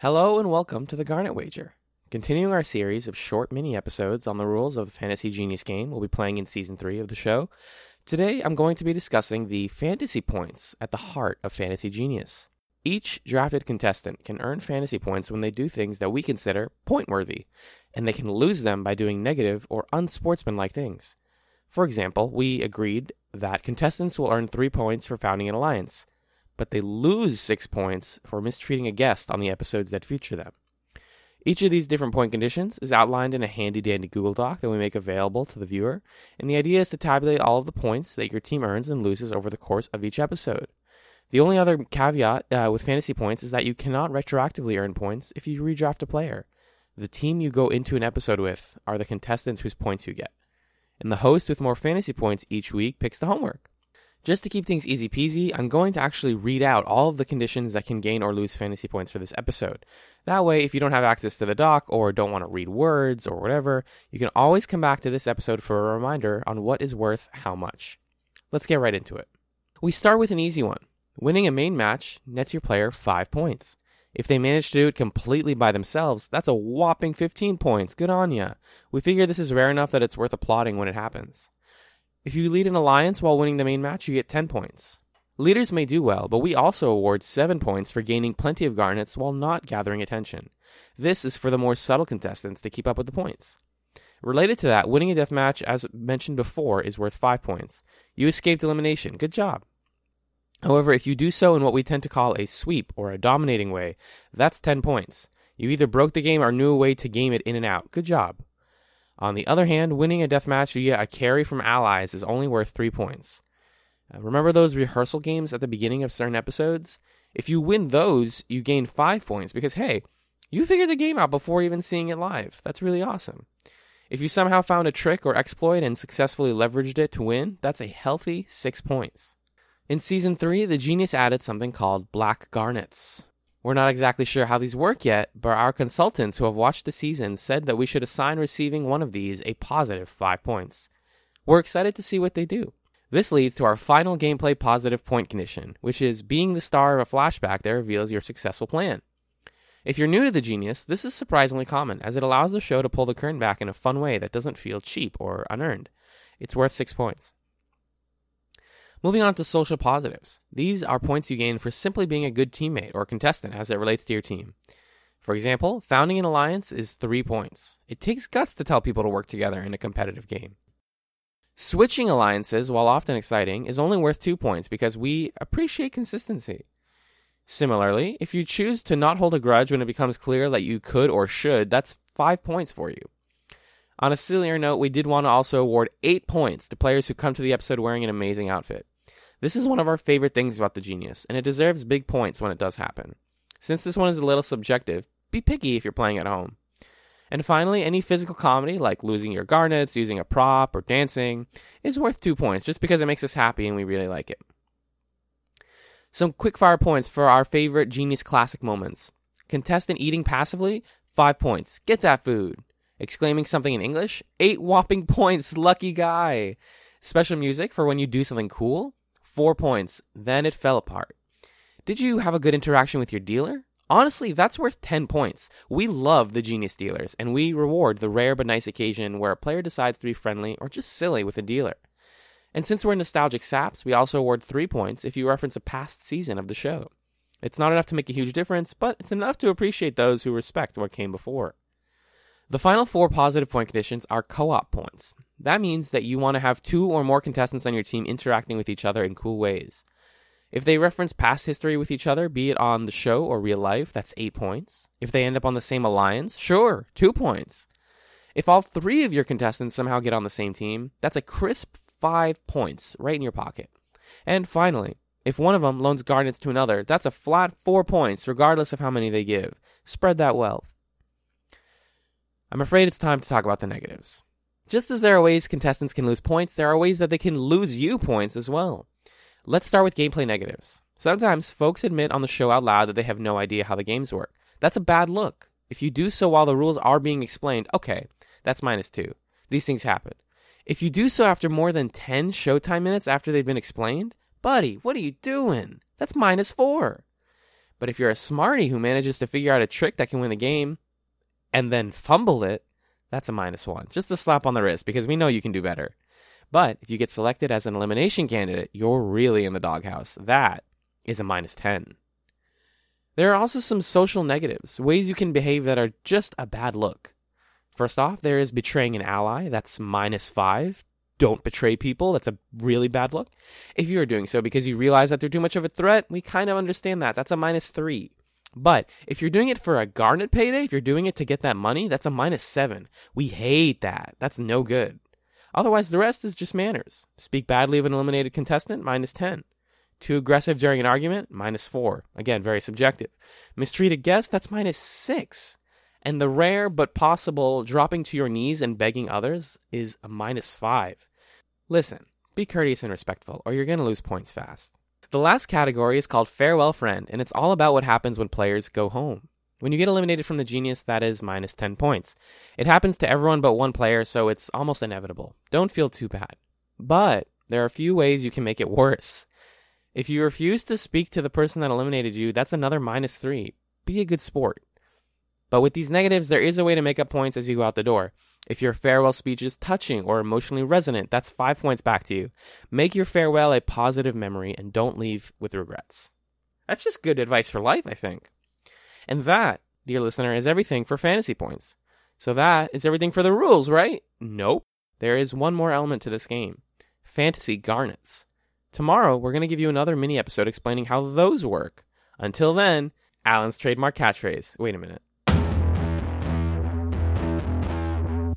Hello and welcome to the Garnet Wager. Continuing our series of short mini episodes on the rules of the Fantasy Genius game we'll be playing in season 3 of the show. Today I'm going to be discussing the fantasy points at the heart of Fantasy Genius. Each drafted contestant can earn fantasy points when they do things that we consider point worthy, and they can lose them by doing negative or unsportsmanlike things. For example, we agreed that contestants will earn 3 points for founding an alliance, but they lose 6 points for mistreating a guest on the episodes that feature them. Each of these different point conditions is outlined in a handy dandy Google Doc that we make available to the viewer, and the idea is to tabulate all of the points that your team earns and loses over the course of each episode. The only other caveat uh, with fantasy points is that you cannot retroactively earn points if you redraft a player. The team you go into an episode with are the contestants whose points you get. And the host with more fantasy points each week picks the homework. Just to keep things easy peasy, I'm going to actually read out all of the conditions that can gain or lose fantasy points for this episode. That way, if you don't have access to the doc or don't want to read words or whatever, you can always come back to this episode for a reminder on what is worth how much. Let's get right into it. We start with an easy one. Winning a main match nets your player 5 points. If they manage to do it completely by themselves, that's a whopping 15 points. Good on ya. We figure this is rare enough that it's worth applauding when it happens. If you lead an alliance while winning the main match, you get 10 points. Leaders may do well, but we also award 7 points for gaining plenty of garnets while not gathering attention. This is for the more subtle contestants to keep up with the points. Related to that, winning a death match, as mentioned before, is worth 5 points. You escaped elimination. Good job. However, if you do so in what we tend to call a sweep or a dominating way, that's 10 points. You either broke the game or knew a way to game it in and out. Good job. On the other hand, winning a deathmatch via a carry from allies is only worth 3 points. Uh, remember those rehearsal games at the beginning of certain episodes? If you win those, you gain 5 points because, hey, you figured the game out before even seeing it live. That's really awesome. If you somehow found a trick or exploit and successfully leveraged it to win, that's a healthy 6 points. In Season 3, the Genius added something called Black Garnets. We're not exactly sure how these work yet, but our consultants who have watched the season said that we should assign receiving one of these a positive 5 points. We're excited to see what they do. This leads to our final gameplay positive point condition, which is being the star of a flashback that reveals your successful plan. If you're new to the Genius, this is surprisingly common, as it allows the show to pull the curtain back in a fun way that doesn't feel cheap or unearned. It's worth 6 points. Moving on to social positives. These are points you gain for simply being a good teammate or contestant as it relates to your team. For example, founding an alliance is 3 points. It takes guts to tell people to work together in a competitive game. Switching alliances, while often exciting, is only worth 2 points because we appreciate consistency. Similarly, if you choose to not hold a grudge when it becomes clear that you could or should, that's 5 points for you. On a sillier note, we did want to also award 8 points to players who come to the episode wearing an amazing outfit. This is one of our favorite things about the Genius, and it deserves big points when it does happen. Since this one is a little subjective, be picky if you're playing at home. And finally, any physical comedy, like losing your garnets, using a prop, or dancing, is worth 2 points just because it makes us happy and we really like it. Some quickfire points for our favorite Genius Classic moments. Contestant eating passively, 5 points. Get that food exclaiming something in English, eight whopping points, lucky guy. Special music for when you do something cool, four points, then it fell apart. Did you have a good interaction with your dealer? Honestly, that's worth 10 points. We love the genius dealers, and we reward the rare but nice occasion where a player decides to be friendly or just silly with a dealer. And since we're nostalgic saps, we also award 3 points if you reference a past season of the show. It's not enough to make a huge difference, but it's enough to appreciate those who respect what came before. The final four positive point conditions are co op points. That means that you want to have two or more contestants on your team interacting with each other in cool ways. If they reference past history with each other, be it on the show or real life, that's eight points. If they end up on the same alliance, sure, two points. If all three of your contestants somehow get on the same team, that's a crisp five points right in your pocket. And finally, if one of them loans garnets to another, that's a flat four points, regardless of how many they give. Spread that wealth. I'm afraid it's time to talk about the negatives. Just as there are ways contestants can lose points, there are ways that they can lose you points as well. Let's start with gameplay negatives. Sometimes folks admit on the show out loud that they have no idea how the games work. That's a bad look. If you do so while the rules are being explained, okay, that's minus two. These things happen. If you do so after more than 10 showtime minutes after they've been explained, buddy, what are you doing? That's minus four. But if you're a smarty who manages to figure out a trick that can win the game and then fumble it, that's a minus one. Just a slap on the wrist because we know you can do better. But if you get selected as an elimination candidate, you're really in the doghouse. That is a minus 10. There are also some social negatives, ways you can behave that are just a bad look. First off, there is betraying an ally. That's minus five. Don't betray people. That's a really bad look. If you are doing so because you realize that they're too much of a threat, we kind of understand that. That's a minus three. But if you're doing it for a garnet payday, if you're doing it to get that money, that's a minus seven. We hate that. That's no good. Otherwise, the rest is just manners. Speak badly of an eliminated contestant, minus 10. Too aggressive during an argument, minus 4. Again, very subjective. Mistreat a guest, that's minus 6. And the rare but possible dropping to your knees and begging others is a minus 5. Listen, be courteous and respectful, or you're going to lose points fast. The last category is called Farewell Friend, and it's all about what happens when players go home. When you get eliminated from the Genius, that is minus 10 points. It happens to everyone but one player, so it's almost inevitable. Don't feel too bad. But there are a few ways you can make it worse. If you refuse to speak to the person that eliminated you, that's another minus 3. Be a good sport. But with these negatives, there is a way to make up points as you go out the door. If your farewell speech is touching or emotionally resonant, that's 5 points back to you. Make your farewell a positive memory and don't leave with regrets. That's just good advice for life, I think. And that, dear listener, is everything for fantasy points. So that is everything for the rules, right? Nope. There is one more element to this game fantasy garnets. Tomorrow, we're going to give you another mini episode explaining how those work. Until then, Allen's trademark catchphrase. Wait a minute.